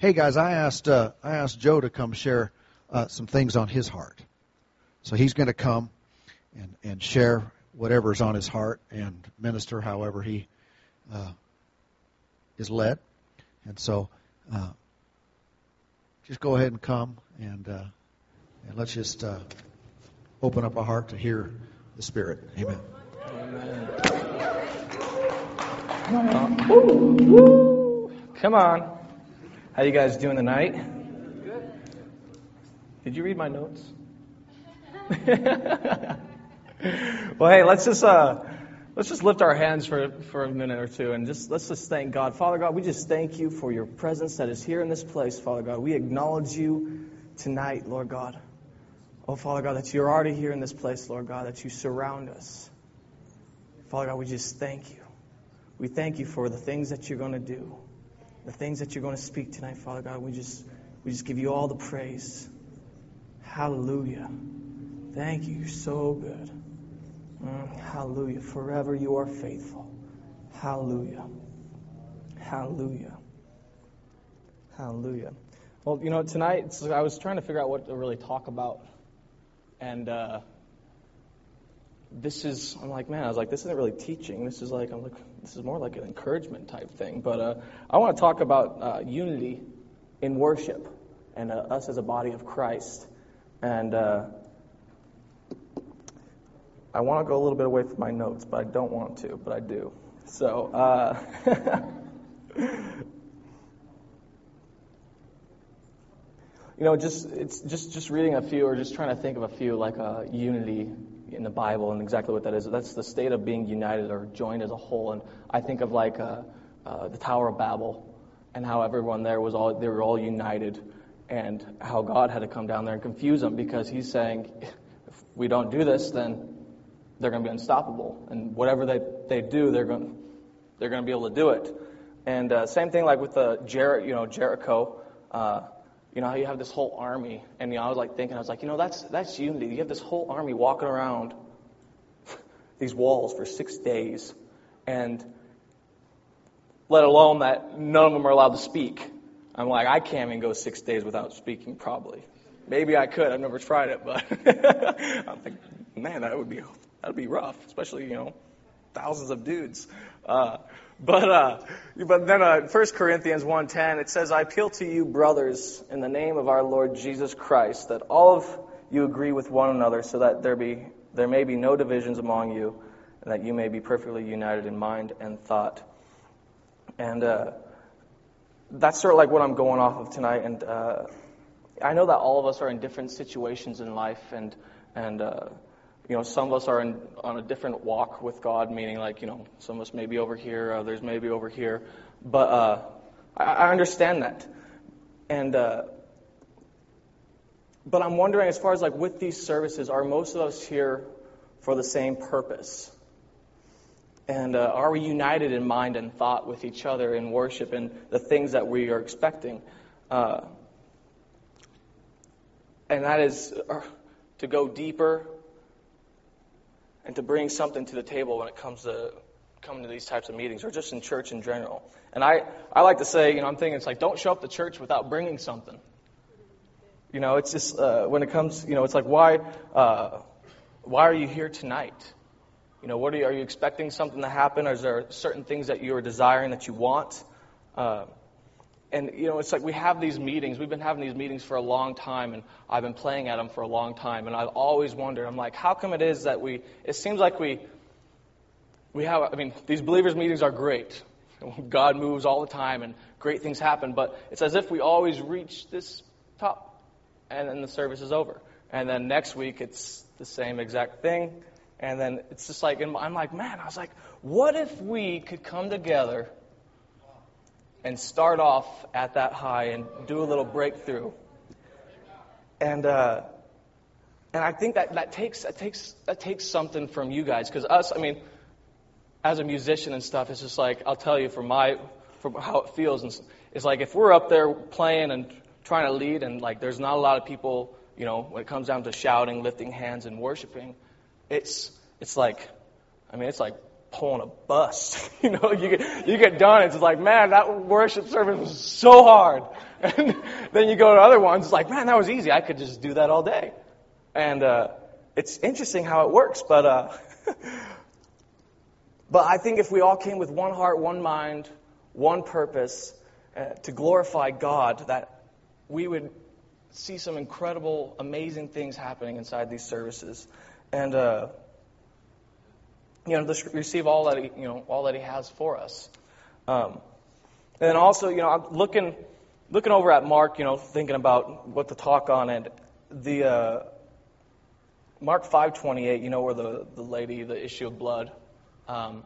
Hey guys, I asked uh, I asked Joe to come share uh, some things on his heart. So he's going to come and and share whatever's on his heart and minister however he uh, is led. And so, uh, just go ahead and come and uh, and let's just uh, open up our heart to hear the Spirit. Amen. Amen. Come on. How you guys doing tonight? Good. Did you read my notes? well, hey, let's just uh, let's just lift our hands for for a minute or two and just let's just thank God, Father God. We just thank you for your presence that is here in this place, Father God. We acknowledge you tonight, Lord God. Oh, Father God, that you're already here in this place, Lord God, that you surround us. Father God, we just thank you. We thank you for the things that you're going to do, the things that you're going to speak tonight, Father God. We just we just give you all the praise. Hallelujah. Thank you. You're so good. Mm, hallelujah. Forever you are faithful. Hallelujah. Hallelujah. Hallelujah. Well, you know, tonight I was trying to figure out what to really talk about. And uh, this is, I'm like, man, I was like, this isn't really teaching. This is like, I'm like, this is more like an encouragement type thing. But uh, I want to talk about uh, unity in worship and uh, us as a body of Christ. And uh, I want to go a little bit away from my notes, but I don't want to, but I do. So, uh, you know, just it's just just reading a few, or just trying to think of a few, like uh, unity in the Bible, and exactly what that is. That's the state of being united or joined as a whole. And I think of like uh, uh, the Tower of Babel, and how everyone there was all they were all united, and how God had to come down there and confuse them because He's saying, if we don't do this, then they're going to be unstoppable, and whatever they they do, they're going they're going to be able to do it. And uh, same thing like with the Jer- you know Jericho. You know how you have this whole army, and you know, I was like thinking, I was like, you know, that's that's unity. You have this whole army walking around these walls for six days, and let alone that none of them are allowed to speak. I'm like, I can't even go six days without speaking, probably. Maybe I could. I've never tried it, but I'm like, man, that would be that'd be rough, especially you know, thousands of dudes. Uh, but uh, but then uh, 1 Corinthians 1:10 it says, "I appeal to you, brothers, in the name of our Lord Jesus Christ, that all of you agree with one another, so that there be there may be no divisions among you, and that you may be perfectly united in mind and thought." And uh, that's sort of like what I'm going off of tonight. And uh, I know that all of us are in different situations in life, and and uh, you know, some of us are in, on a different walk with God, meaning like, you know, some of us may be over here, others may be over here. But uh, I, I understand that. And, uh, but I'm wondering, as far as like with these services, are most of us here for the same purpose? And uh, are we united in mind and thought with each other in worship and the things that we are expecting? Uh, and that is uh, to go deeper and to bring something to the table when it comes to coming to these types of meetings or just in church in general. And I, I like to say, you know, I'm thinking it's like don't show up to church without bringing something. You know, it's just uh, when it comes, you know, it's like why, uh, why are you here tonight? You know, what are you, are you expecting something to happen? Or is there certain things that you are desiring that you want? Uh, and you know, it's like we have these meetings. We've been having these meetings for a long time, and I've been playing at them for a long time. And I've always wondered, I'm like, how come it is that we? It seems like we, we have. I mean, these believers' meetings are great. God moves all the time, and great things happen. But it's as if we always reach this top, and then the service is over. And then next week, it's the same exact thing. And then it's just like, And I'm like, man, I was like, what if we could come together? And start off at that high and do a little breakthrough. And uh, and I think that that takes that takes that takes something from you guys because us, I mean, as a musician and stuff, it's just like I'll tell you from my from how it feels, and it's like if we're up there playing and trying to lead, and like there's not a lot of people, you know, when it comes down to shouting, lifting hands, and worshiping, it's it's like, I mean, it's like pulling a bus. you know, you get, you get done, it's like, man, that worship service was so hard. And then you go to other ones, it's like, man, that was easy. I could just do that all day. And uh, it's interesting how it works, but uh, but I think if we all came with one heart, one mind, one purpose uh, to glorify God, that we would see some incredible, amazing things happening inside these services, and uh, you know, just receive all that he, you know, all that He has for us. Um, and then also, you know, I'm looking looking over at Mark, you know, thinking about what to talk on, and the uh, Mark five twenty eight, you know, where the the lady, the issue of blood. Um,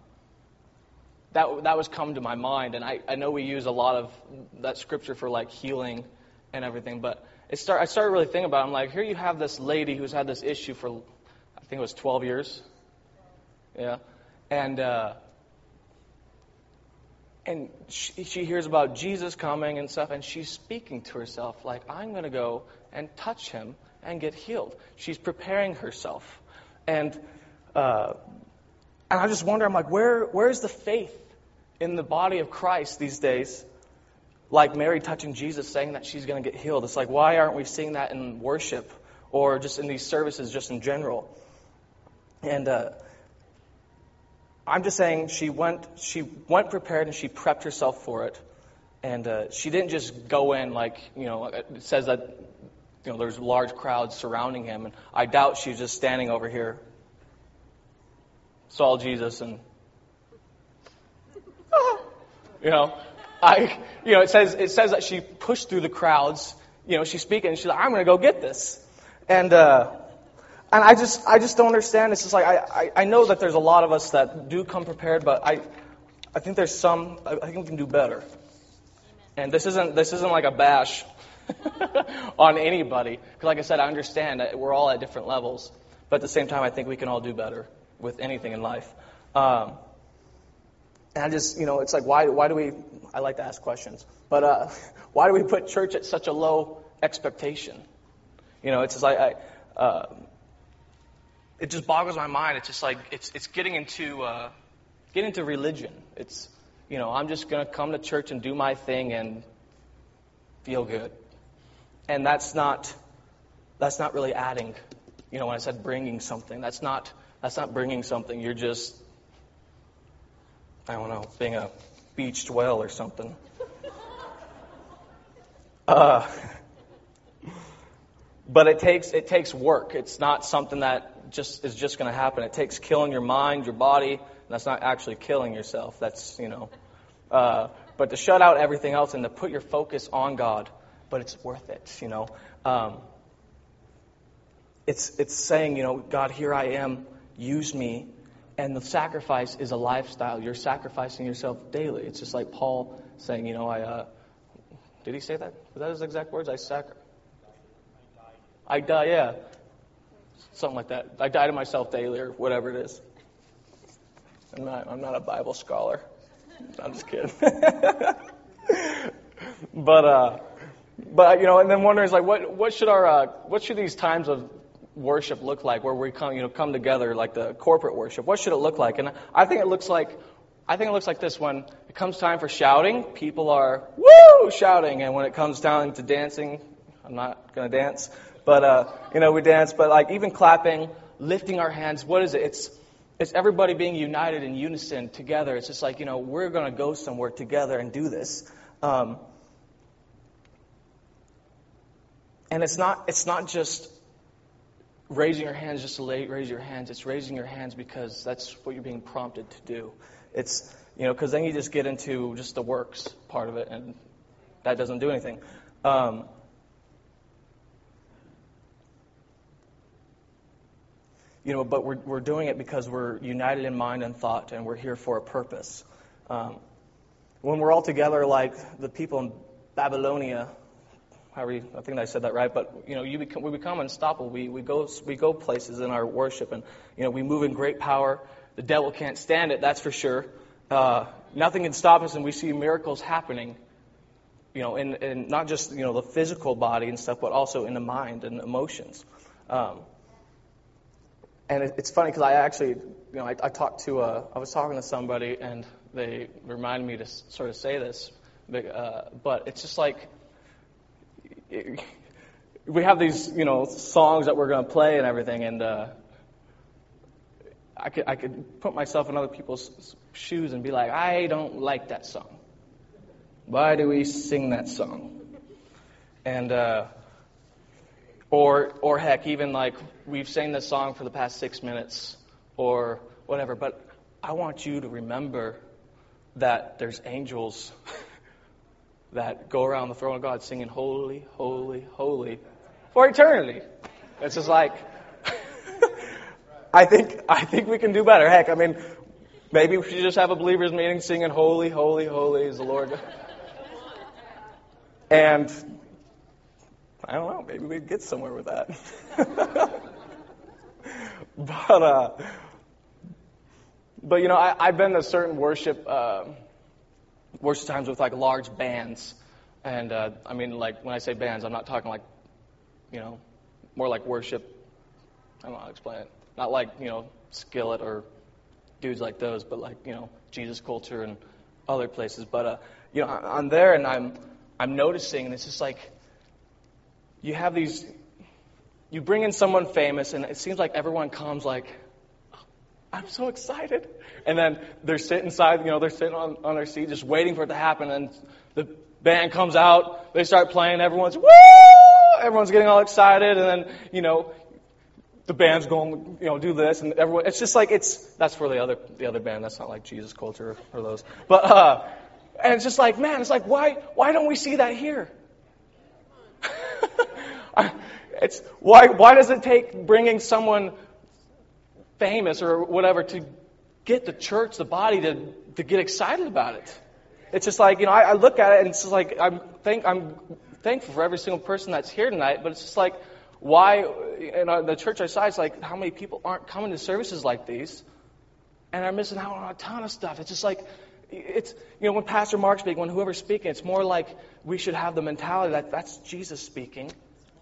that that was come to my mind, and I, I know we use a lot of that scripture for like healing and everything, but it start, I started really thinking about. It. I'm like, here you have this lady who's had this issue for, I think it was 12 years, yeah, and uh, and she, she hears about Jesus coming and stuff, and she's speaking to herself like, I'm going to go and touch him and get healed. She's preparing herself, and uh, and I just wonder, I'm like, where where's the faith in the body of Christ these days? Like Mary touching Jesus, saying that she's going to get healed. It's like, why aren't we seeing that in worship or just in these services, just in general? And uh, I'm just saying she went, she went prepared and she prepped herself for it. And uh, she didn't just go in like, you know, it says that, you know, there's large crowds surrounding him. And I doubt she's just standing over here, saw Jesus and, you know, I, you know, it says, it says that she pushed through the crowds. You know, she's speaking and she's like, I'm going to go get this. And, uh, and I just, I just don't understand. It's just like, I, I, I know that there's a lot of us that do come prepared, but I, I think there's some, I think we can do better. And this isn't, this isn't like a bash on anybody. Because like I said, I understand that we're all at different levels. But at the same time, I think we can all do better with anything in life. Um, and I just, you know, it's like, why, why do we, I like to ask questions, but uh, why do we put church at such a low expectation? You know, it's just like, I, uh, it just boggles my mind. It's just like it's it's getting into uh, getting into religion. It's you know I'm just gonna come to church and do my thing and feel good, and that's not that's not really adding. You know when I said bringing something, that's not that's not bringing something. You're just I don't know being a beached whale or something. Uh, but it takes it takes work. It's not something that just is just going to happen. It takes killing your mind, your body. And that's not actually killing yourself. That's you know, uh, but to shut out everything else and to put your focus on God. But it's worth it. You know, um, it's it's saying you know, God, here I am. Use me. And the sacrifice is a lifestyle. You're sacrificing yourself daily. It's just like Paul saying, you know, I. Uh, did he say that? Was that his exact words? I sacrifice. I die, yeah. Something like that. I die to myself daily or whatever it is. I'm not, I'm not a Bible scholar. I'm just kidding. but, uh, but, you know, and then wondering is like, what, what should our, uh, what should these times of worship look like where we come, you know, come together like the corporate worship? What should it look like? And I think it looks like, I think it looks like this when it comes time for shouting, people are woo shouting, and when it comes down to dancing, I'm not going to dance. But, uh, you know, we dance, but like even clapping, lifting our hands, what is it? It's, it's everybody being united in unison together. It's just like, you know, we're going to go somewhere together and do this. Um, and it's not, it's not just raising your hands just to raise your hands. It's raising your hands because that's what you're being prompted to do. It's, you know, because then you just get into just the works part of it, and that doesn't do anything. Um, you know, but we're, we're doing it because we're united in mind and thought, and we're here for a purpose. Um, when we're all together, like the people in Babylonia, you, I think I said that right, but you know, you become, we become unstoppable. We, we go we go places in our worship, and you know, we move in great power. The devil can't stand it, that's for sure. Uh, nothing can stop us, and we see miracles happening. You know, in, in not just you know the physical body and stuff, but also in the mind and emotions. Um, and it, it's funny because I actually, you know, I, I talked to, uh, I was talking to somebody, and they reminded me to sort of say this, but, uh, but it's just like it, we have these, you know, songs that we're going to play and everything, and uh, I could, I could put myself in other people's shoes and be like, I don't like that song. Why do we sing that song? And uh, or or heck, even like we've sang this song for the past six minutes or whatever. But I want you to remember that there's angels that go around the throne of God singing holy, holy, holy for eternity. It's just like I think I think we can do better. Heck, I mean, maybe we should just have a believers meeting singing holy, holy, holy is the Lord. And I don't know, maybe we'd get somewhere with that. but uh, but you know, I, I've been to certain worship uh, worship times with like large bands, and uh, I mean, like when I say bands, I'm not talking like you know more like worship. I don't know how to explain it. Not like you know Skillet or dudes like those, but like you know Jesus Culture and other places. But uh, you know, I'm there and I'm I'm noticing, and it's just like you have these. You bring in someone famous, and it seems like everyone comes like, I'm so excited. And then they're sitting inside, you know, they're sitting on, on their seat just waiting for it to happen. And the band comes out, they start playing, everyone's woo! Everyone's getting all excited. And then, you know, the band's going, you know, do this. And everyone, it's just like, it's, that's for the other, the other band. That's not like Jesus culture or those. But, uh, and it's just like, man, it's like, why, why don't we see that here? It's why why does it take bringing someone famous or whatever to get the church, the body to to get excited about it? It's just like you know I, I look at it and it's just like I'm thank I'm thankful for every single person that's here tonight, but it's just like why in the church I side it's like how many people aren't coming to services like these and are missing out on a ton of stuff. It's just like it's you know when Pastor Mark speaks, when whoever's speaking, it's more like we should have the mentality that that's Jesus speaking,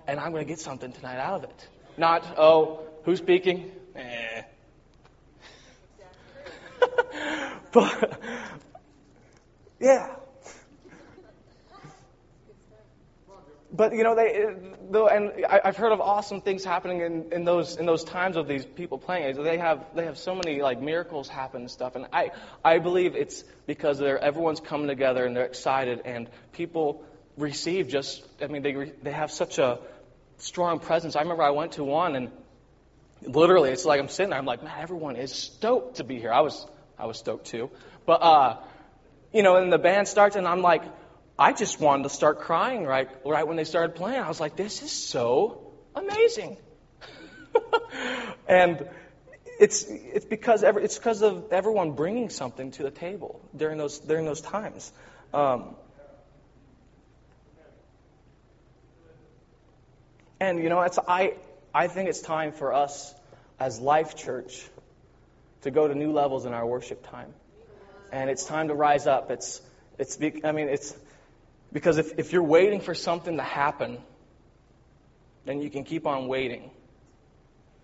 and I'm going to get something tonight out of it. Not oh who's speaking? Eh. but yeah. But you know they, though, and I- I've heard of awesome things happening in, in those in those times of these people playing. They have they have so many like miracles happen and stuff, and I I believe it's because they're everyone's coming together and they're excited and people receive just I mean, they, they have such a strong presence. I remember I went to one and literally it's like I'm sitting there I'm like man everyone is stoked to be here. I was I was stoked too, but uh, you know and the band starts and I'm like. I just wanted to start crying right right when they started playing. I was like, this is so amazing. and it's it's because every, it's because of everyone bringing something to the table during those during those times. Um, and you know, it's I I think it's time for us as Life Church to go to new levels in our worship time, and it's time to rise up. It's it's I mean it's because if, if you're waiting for something to happen, then you can keep on waiting.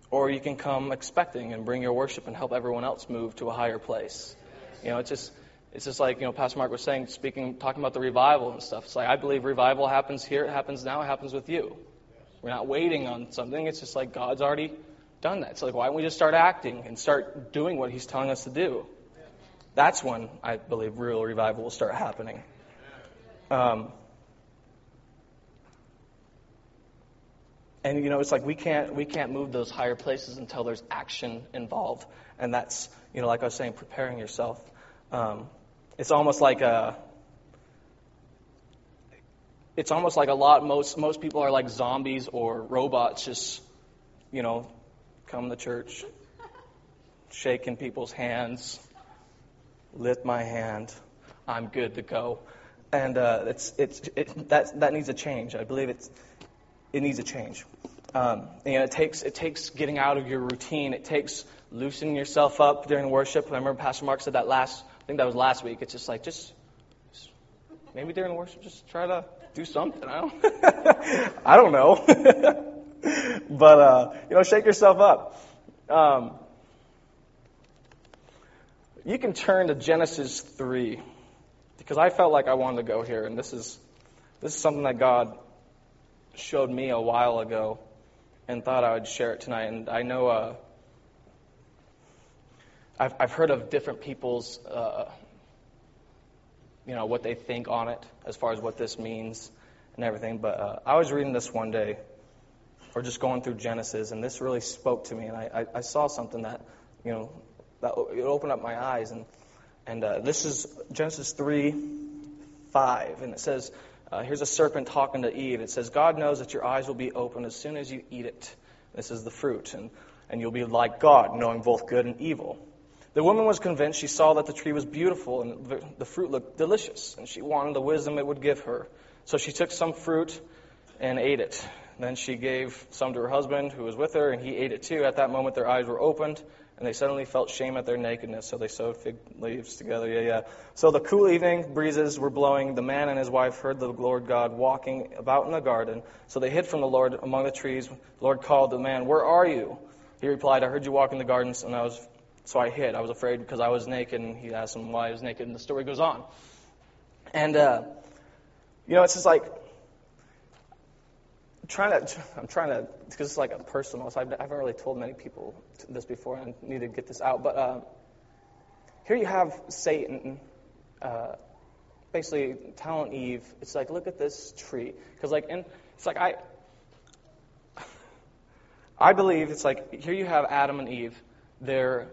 Or you can come expecting and bring your worship and help everyone else move to a higher place. You know, it's just it's just like, you know, Pastor Mark was saying, speaking talking about the revival and stuff. It's like I believe revival happens here, it happens now, it happens with you. We're not waiting on something, it's just like God's already done that. It's like why don't we just start acting and start doing what He's telling us to do? That's when I believe real revival will start happening. Um, and you know, it's like we can't we can't move those higher places until there's action involved, and that's you know, like I was saying, preparing yourself. Um, it's almost like a it's almost like a lot most most people are like zombies or robots, just you know, come to church, shaking people's hands, lift my hand, I'm good to go and uh, it's it's it, that that needs a change. I believe it's it needs a change. Um, you know, it takes it takes getting out of your routine. It takes loosening yourself up during worship. I remember Pastor Mark said that last. I think that was last week. It's just like just, just maybe during worship, just try to do something. I don't I don't know, but uh, you know, shake yourself up. Um, you can turn to Genesis 3 because I felt like I wanted to go here, and this is this is something that God showed me a while ago, and thought I would share it tonight. And I know uh, I've I've heard of different people's uh, you know what they think on it as far as what this means and everything. But uh, I was reading this one day, or just going through Genesis, and this really spoke to me, and I, I, I saw something that you know that it opened up my eyes, and and uh, this is Genesis three five, and it says. Uh, here's a serpent talking to Eve. It says, God knows that your eyes will be open as soon as you eat it. This is the fruit. And, and you'll be like God, knowing both good and evil. The woman was convinced. She saw that the tree was beautiful and the fruit looked delicious. And she wanted the wisdom it would give her. So she took some fruit and ate it. Then she gave some to her husband who was with her, and he ate it too. At that moment, their eyes were opened, and they suddenly felt shame at their nakedness, so they sewed fig leaves together. Yeah, yeah. So the cool evening breezes were blowing. The man and his wife heard the Lord God walking about in the garden. So they hid from the Lord among the trees. The Lord called the man, Where are you? He replied, I heard you walk in the gardens, and I was so I hid. I was afraid because I was naked, and he asked him why he was naked, and the story goes on. And uh, you know, it's just like trying to, I'm trying to, because it's like a personal, so I haven't really told many people this before, and I need to get this out. But uh, here you have Satan uh, basically telling Eve, it's like, look at this tree. Because, like, and it's like, I, I believe it's like, here you have Adam and Eve. They're,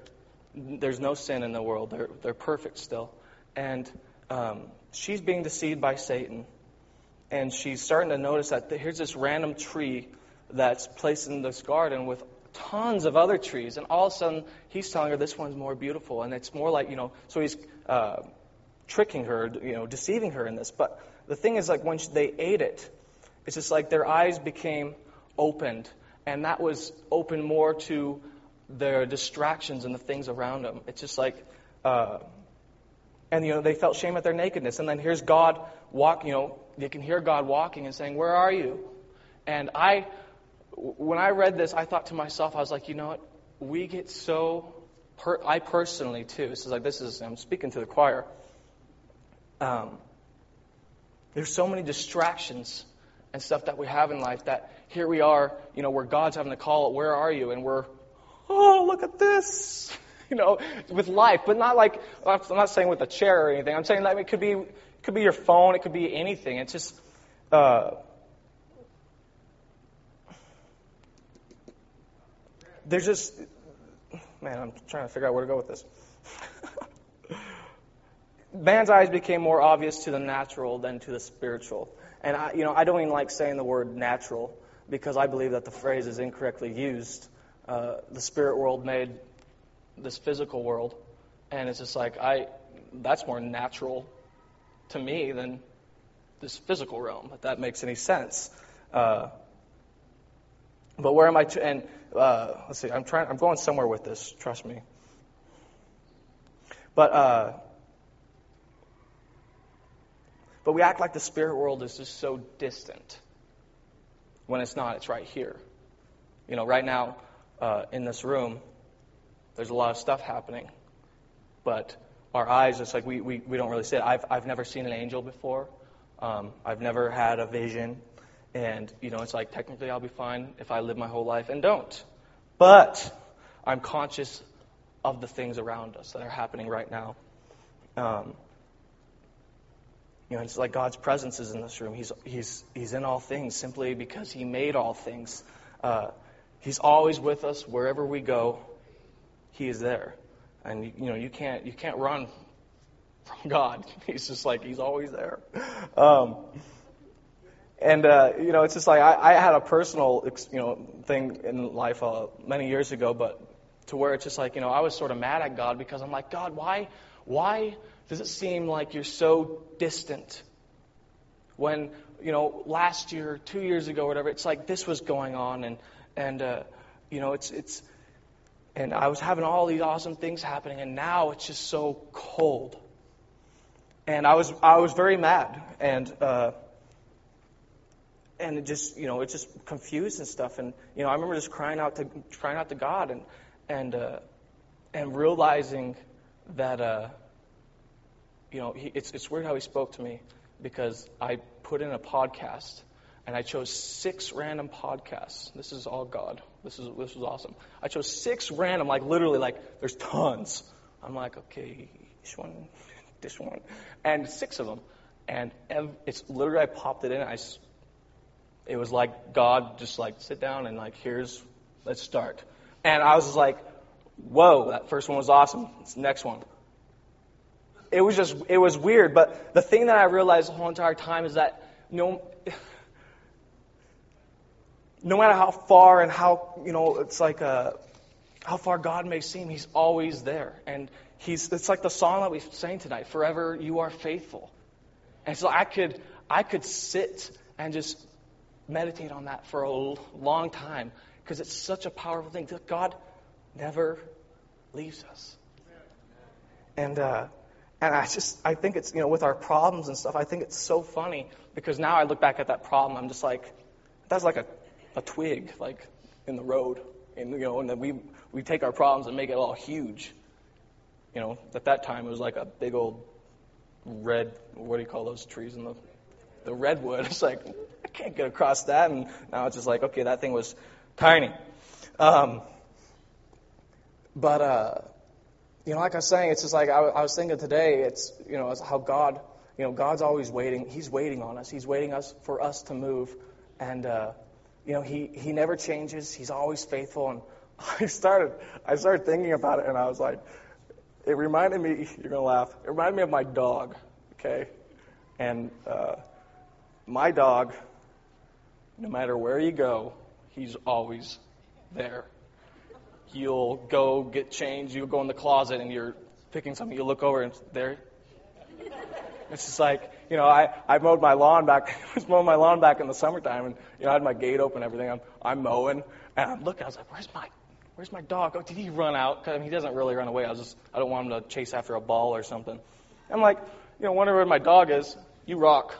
there's no sin in the world, they're, they're perfect still. And um, she's being deceived by Satan. And she's starting to notice that here's this random tree that's placed in this garden with tons of other trees, and all of a sudden he's telling her this one's more beautiful, and it's more like you know, so he's uh, tricking her, you know, deceiving her in this. But the thing is, like when they ate it, it's just like their eyes became opened, and that was open more to their distractions and the things around them. It's just like. Uh, and you know they felt shame at their nakedness and then here's god walk you know you can hear god walking and saying where are you and i when i read this i thought to myself i was like you know what we get so per, i personally too this is like this is i'm speaking to the choir um, there's so many distractions and stuff that we have in life that here we are you know where god's having to call it where are you and we're oh look at this you know, with life, but not like I'm not saying with a chair or anything. I'm saying that it could be it could be your phone, it could be anything. It's just uh, there's just man, I'm trying to figure out where to go with this. Man's eyes became more obvious to the natural than to the spiritual. And I, you know, I don't even like saying the word natural because I believe that the phrase is incorrectly used. Uh, the spirit world made this physical world, and it's just like I that's more natural to me than this physical realm, if that makes any sense. Uh, but where am I? To, and uh, let's see, I'm trying. I'm going somewhere with this. Trust me. But uh, but we act like the spirit world is just so distant. When it's not, it's right here. You know, right now uh, in this room, there's a lot of stuff happening. But our eyes, it's like we, we, we don't really see it. I've, I've never seen an angel before. Um, I've never had a vision. And, you know, it's like technically I'll be fine if I live my whole life and don't. But I'm conscious of the things around us that are happening right now. Um, you know, it's like God's presence is in this room. He's, he's, he's in all things simply because He made all things. Uh, he's always with us wherever we go. He is there. And you know, you can't you can't run from God. He's just like He's always there. Um, and uh, you know, it's just like I, I had a personal you know thing in life uh, many years ago, but to where it's just like you know I was sort of mad at God because I'm like God, why why does it seem like you're so distant? When you know last year, two years ago, whatever, it's like this was going on, and and uh, you know it's it's and I was having all these awesome things happening, and now it's just so cold. And I was I was very mad, and uh, and it just you know it's just confused and stuff. And you know I remember just crying out to crying out to God, and and uh, and realizing that uh, you know he, it's it's weird how he spoke to me because I put in a podcast and I chose six random podcasts. This is all God. This is this was awesome. I chose six random, like literally, like there's tons. I'm like, okay, this one, this one, and six of them, and ev- it's literally I popped it in. I, it was like God just like sit down and like here's let's start, and I was like, whoa, that first one was awesome. It's next one. It was just it was weird, but the thing that I realized the whole entire time is that no no matter how far and how, you know, it's like a, how far God may seem, He's always there. And He's, it's like the song that we sang tonight, Forever You Are Faithful. And so I could, I could sit and just meditate on that for a long time because it's such a powerful thing. God never leaves us. And, uh, and I just, I think it's, you know, with our problems and stuff, I think it's so funny because now I look back at that problem, I'm just like, that's like a a twig like in the road, and you know, and then we we take our problems and make it all huge. You know, at that time it was like a big old red. What do you call those trees in the the redwood? It's like I can't get across that, and now it's just like okay, that thing was tiny. Um, but uh, you know, like I was saying, it's just like I, I was thinking today. It's you know, it's how God, you know, God's always waiting. He's waiting on us. He's waiting us for us to move, and uh, you know, he, he never changes. He's always faithful. And I started, I started thinking about it, and I was like, it reminded me, you're going to laugh, it reminded me of my dog, okay? And uh, my dog, no matter where you go, he's always there. You'll go get changed, you'll go in the closet, and you're picking something, you look over, and there. It's just like, you know, I, I mowed my lawn back, I was mowing my lawn back in the summertime, and, you know, I had my gate open and everything. I'm, I'm mowing, and I'm looking, I was like, where's my, where's my dog? Oh, did he run out? Cause, I mean, he doesn't really run away. I was just, I don't want him to chase after a ball or something. I'm like, you know, wonder where my dog is. You rock.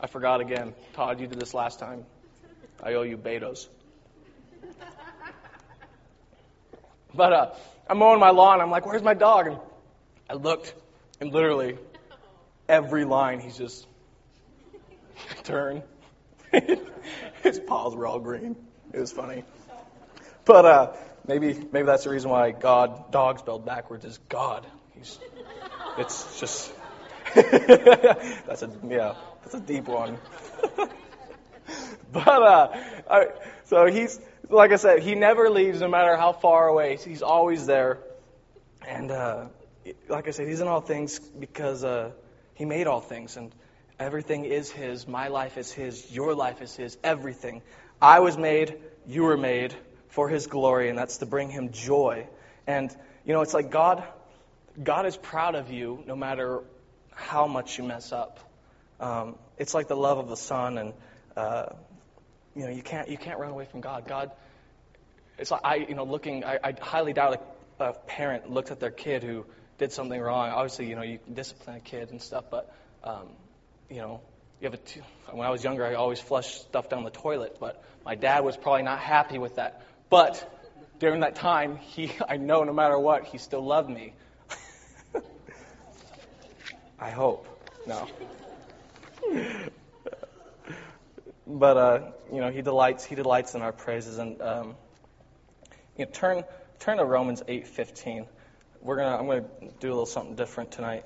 I forgot again. Todd, you did this last time. I owe you betos. But uh, I'm mowing my lawn. I'm like, where's my dog? And I looked, and literally every line he's just turn. His paws were all green. It was funny. But uh, maybe maybe that's the reason why God dog spelled backwards is God. He's it's just that's a yeah that's a deep one. but uh, I, so he's like I said, he never leaves no matter how far away. He's always there, and uh, like I said, he's in all things because. Uh, he made all things, and everything is His. My life is His. Your life is His. Everything. I was made, you were made for His glory, and that's to bring Him joy. And, you know, it's like God, God is proud of you no matter how much you mess up. Um, it's like the love of the Son, and, uh, you know, you can't, you can't run away from God. God, it's like I, you know, looking, I, I highly doubt a parent looks at their kid who did something wrong, obviously, you know, you discipline a kid and stuff, but, um, you know, you have a t- when I was younger, I always flushed stuff down the toilet, but my dad was probably not happy with that. But during that time, he, I know no matter what, he still loved me. I hope. No. but uh, you know, he delights. He delights in our praises, and um, you know, turn turn to Romans eight fifteen we're gonna I'm gonna do a little something different tonight.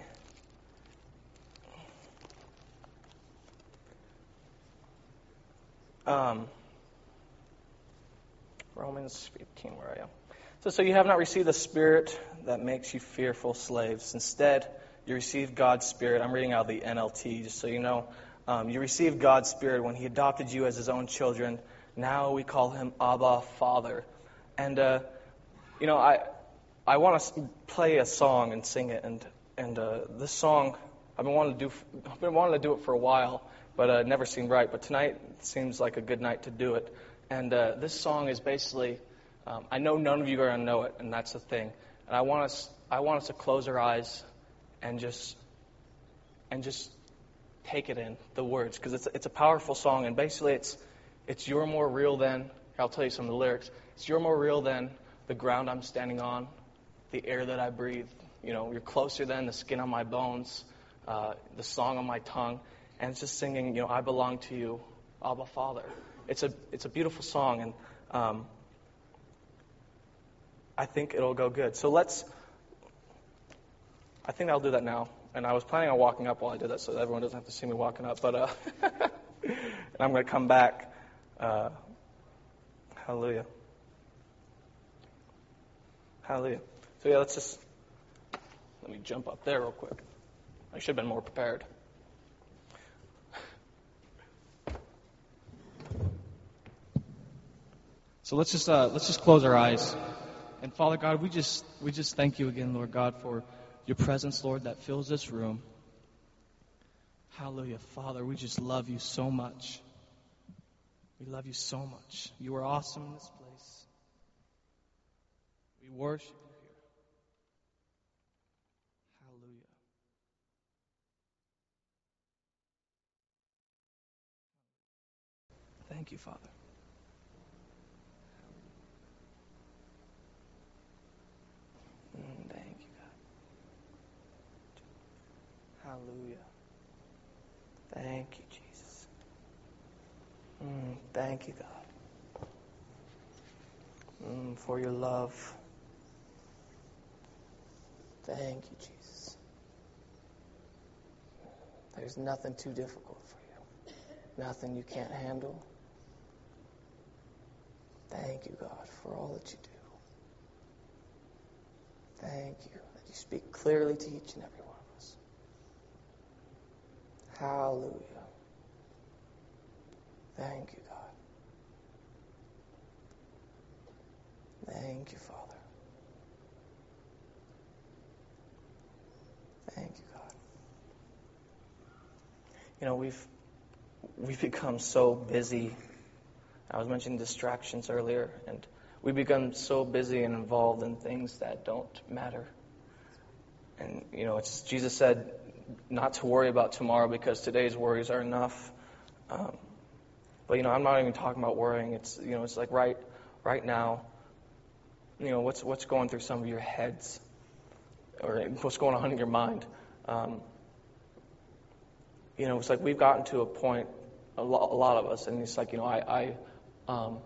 Um, Romans 15, where I am. So, so you have not received the spirit that makes you fearful slaves. Instead, you received God's spirit. I'm reading out of the NLT, just so you know. Um, you received God's spirit when He adopted you as His own children. Now we call Him Abba, Father. And uh, you know, I I want to play a song and sing it, and and uh, this song I've been wanting to do I've been wanting to do it for a while, but uh, never seemed right. But tonight seems like a good night to do it. And uh, this song is basically um, I know none of you are gonna know it, and that's the thing. And I want us I want us to close our eyes and just and just take it in the words because it's it's a powerful song, and basically it's it's you're more real than I'll tell you some of the lyrics. It's you're more real than the ground I'm standing on, the air that I breathe. You know, you're closer than the skin on my bones, uh, the song on my tongue, and it's just singing, you know, I belong to you, Abba Father. It's a it's a beautiful song, and um, I think it'll go good. So let's. I think I'll do that now. And I was planning on walking up while I did that, so everyone doesn't have to see me walking up. But uh, and I'm going to come back. Uh, hallelujah. Hallelujah. So yeah, let's just let me jump up there real quick. I should have been more prepared. So let's just uh, let's just close our eyes. And Father God, we just we just thank you again, Lord God, for your presence, Lord, that fills this room. Hallelujah, Father. We just love you so much. We love you so much. You are awesome in this place. We worship you here. Hallelujah. Thank you, Father. Mm, Thank you, God. Hallelujah. Thank you, Jesus. Mm, Thank you, God, Mm, for your love. Thank you, Jesus. There's nothing too difficult for you, nothing you can't handle. Thank you, God, for all that you do. Thank you that you speak clearly to each and every one of us. Hallelujah. Thank you, God. Thank you, Father. Thank you, God. You know, we've we've become so busy. I was mentioning distractions earlier, and we become so busy and involved in things that don't matter. And you know, it's Jesus said not to worry about tomorrow because today's worries are enough. Um, but you know, I'm not even talking about worrying. It's you know, it's like right right now. You know, what's what's going through some of your heads, or what's going on in your mind. Um, you know, it's like we've gotten to a point, a, lo- a lot of us, and it's like you know, I, I um,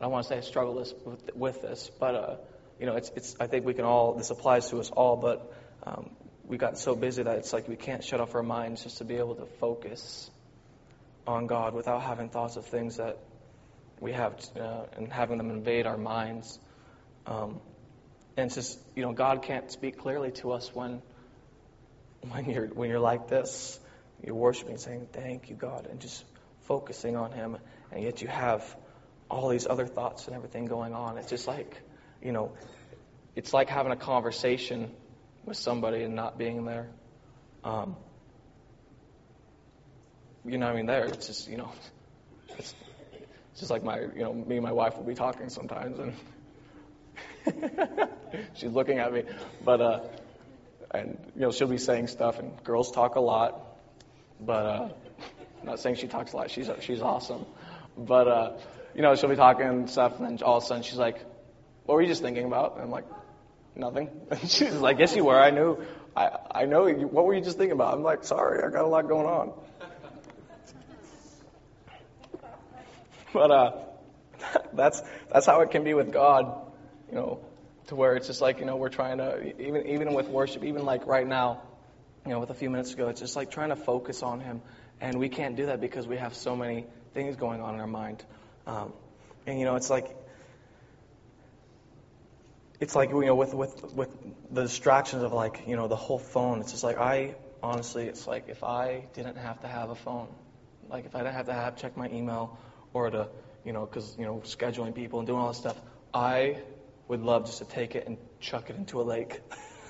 I don't want to say I struggle this with, with this, but uh, you know, it's, it's. I think we can all. This applies to us all, but um, we got so busy that it's like we can't shut off our minds just to be able to focus on God without having thoughts of things that we have uh, and having them invade our minds. Um, and it's just you know, God can't speak clearly to us when when you're when you're like this. You're worshiping, saying, "Thank you, God," and just focusing on Him, and yet you have all these other thoughts and everything going on. It's just like, you know, it's like having a conversation with somebody and not being there. Um, you know, I mean, there, it's just, you know, it's, it's just like my, you know, me and my wife will be talking sometimes, and she's looking at me, but, uh, and you know, she'll be saying stuff, and girls talk a lot, but uh, I'm not saying she talks a lot. She's she's awesome, but uh, you know, she'll be talking and stuff, and then all of a sudden she's like, "What were you just thinking about?" And I'm like, "Nothing." And she's like, "Yes, you were. I knew. I I know. What were you just thinking about?" I'm like, "Sorry, I got a lot going on." But uh, that's that's how it can be with God, you know, to where it's just like you know we're trying to even even with worship, even like right now, you know, with a few minutes ago, it's just like trying to focus on Him, and we can't do that because we have so many things going on in our mind, um, and you know, it's like it's like you know with with with the distractions of like you know the whole phone. It's just like I honestly, it's like if I didn't have to have a phone, like if I didn't have to have check my email or to you know because you know scheduling people and doing all this stuff, I would love just to take it and chuck it into a lake.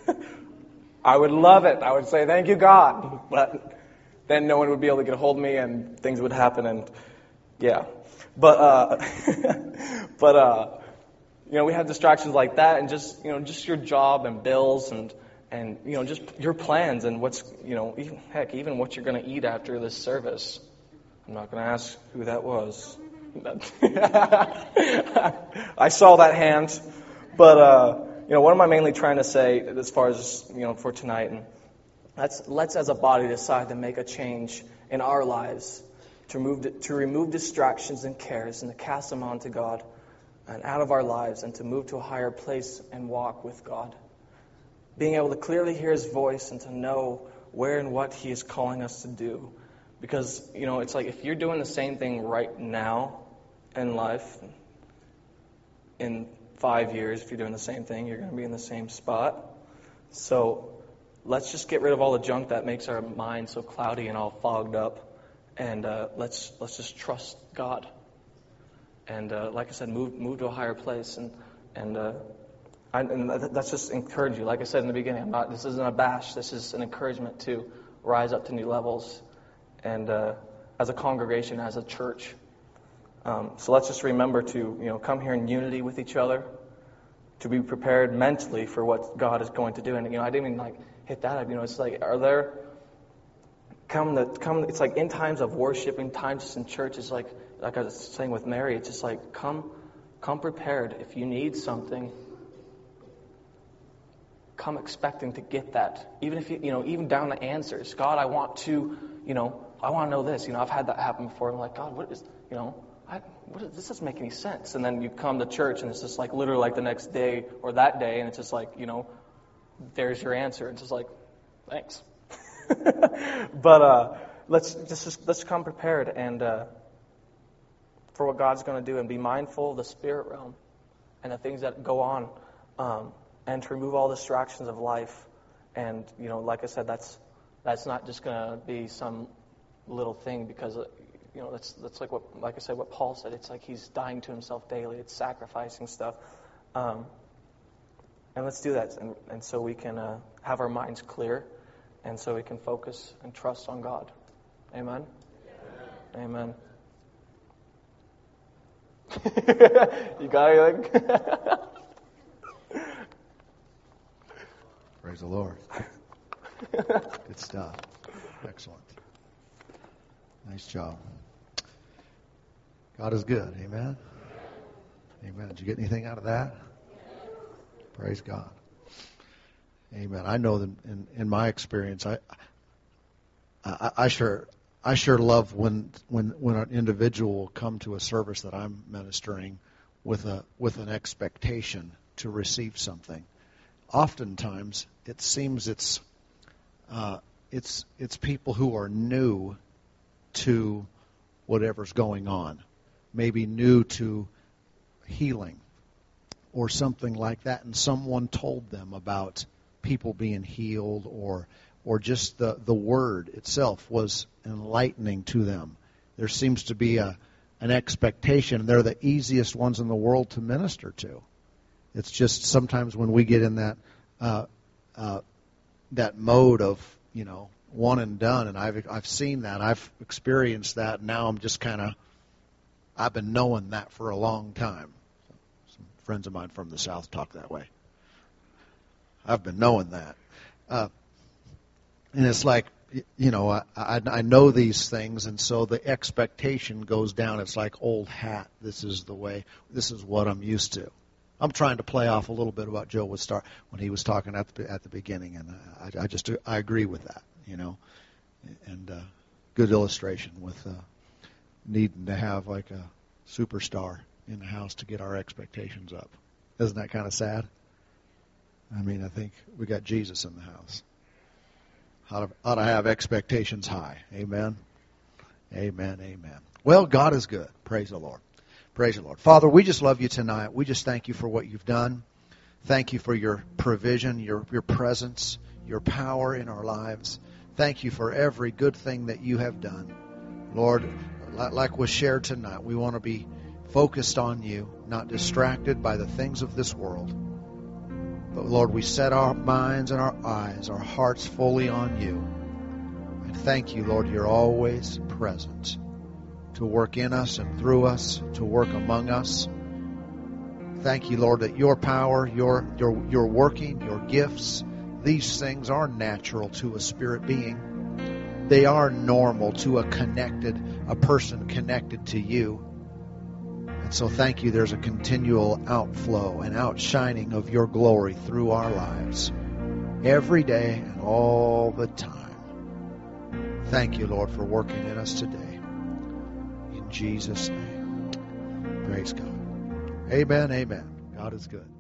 I would love it. I would say thank you God, but then no one would be able to get a hold of me and things would happen and yeah. But uh, but uh, you know, we have distractions like that, and just you know, just your job and bills and and you know, just your plans and what's you know, even, heck, even what you're going to eat after this service. I'm not going to ask who that was. I saw that hand, but uh, you know, what am I mainly trying to say as far as you know for tonight? And let's let's as a body decide to make a change in our lives to remove to remove distractions and cares and to cast them onto God and out of our lives and to move to a higher place and walk with God. Being able to clearly hear His voice and to know where and what He is calling us to do. Because, you know, it's like if you're doing the same thing right now in life, in five years, if you're doing the same thing, you're going to be in the same spot. So let's just get rid of all the junk that makes our mind so cloudy and all fogged up, and uh, let's let's just trust God. And uh, like I said, move move to a higher place, and and uh, I, and that's just encourage you. Like I said in the beginning, I'm not. This isn't a bash. This is an encouragement to rise up to new levels, and uh, as a congregation, as a church. Um, so let's just remember to you know come here in unity with each other, to be prepared mentally for what God is going to do. And you know, I didn't even like hit that. You know, it's like, are there come the come? It's like in times of worship, in times in church, it's like like I was saying with Mary. It's just like come come prepared. If you need something, come expecting to get that. Even if you you know even down to answers. God, I want to you know I want to know this. You know, I've had that happen before. I'm like, God, what is you know I, what, this doesn't make any sense. And then you come to church and it's just like literally like the next day or that day, and it's just like, you know, there's your answer. It's just like, thanks. but uh, let's just let's come prepared and uh, for what God's going to do, and be mindful of the spirit realm and the things that go on, um, and to remove all distractions of life. And you know, like I said, that's that's not just going to be some little thing because you know, that's that's like what, like I said, what Paul said. It's like he's dying to himself daily. It's sacrificing stuff, um, and let's do that, and, and so we can uh, have our minds clear, and so we can focus and trust on God. Amen. Amen. you got anything? Praise the Lord. Good stuff. Excellent. Nice job. God is good. Amen. Amen. Did you get anything out of that? Praise God. Amen. I know that in, in my experience, I, I, I sure I sure love when when when an individual will come to a service that I'm ministering with a with an expectation to receive something. Oftentimes, it seems it's uh, it's it's people who are new to whatever's going on maybe new to healing or something like that, and someone told them about people being healed or or just the, the word itself was enlightening to them. There seems to be a an expectation. They're the easiest ones in the world to minister to. It's just sometimes when we get in that uh, uh, that mode of you know one and done, and I've I've seen that, I've experienced that. And now I'm just kind of I've been knowing that for a long time. Some friends of mine from the South talk that way. I've been knowing that. Uh, and it's like, you know, I, I, I know these things, and so the expectation goes down. It's like old hat. This is the way. This is what I'm used to. I'm trying to play off a little bit about Joe would start when he was talking at the at the beginning, and I, I just I agree with that, you know, and uh, good illustration with uh, needing to have like a superstar in the house to get our expectations up. Isn't that kind of sad? I mean, I think we got Jesus in the house. Ought to, ought to have expectations high. Amen. Amen. Amen. Well, God is good. Praise the Lord. Praise the Lord. Father, we just love you tonight. We just thank you for what you've done. Thank you for your provision, your, your presence, your power in our lives. Thank you for every good thing that you have done. Lord, like was shared tonight, we want to be focused on you, not distracted by the things of this world. But Lord, we set our minds and our eyes, our hearts fully on you. And thank you, Lord, you're always present to work in us and through us, to work among us. Thank you, Lord, that your power, your your your working, your gifts, these things are natural to a spirit being they are normal to a connected, a person connected to you. And so thank you. There's a continual outflow and outshining of your glory through our lives every day and all the time. Thank you, Lord, for working in us today. In Jesus' name. Praise God. Amen. Amen. God is good.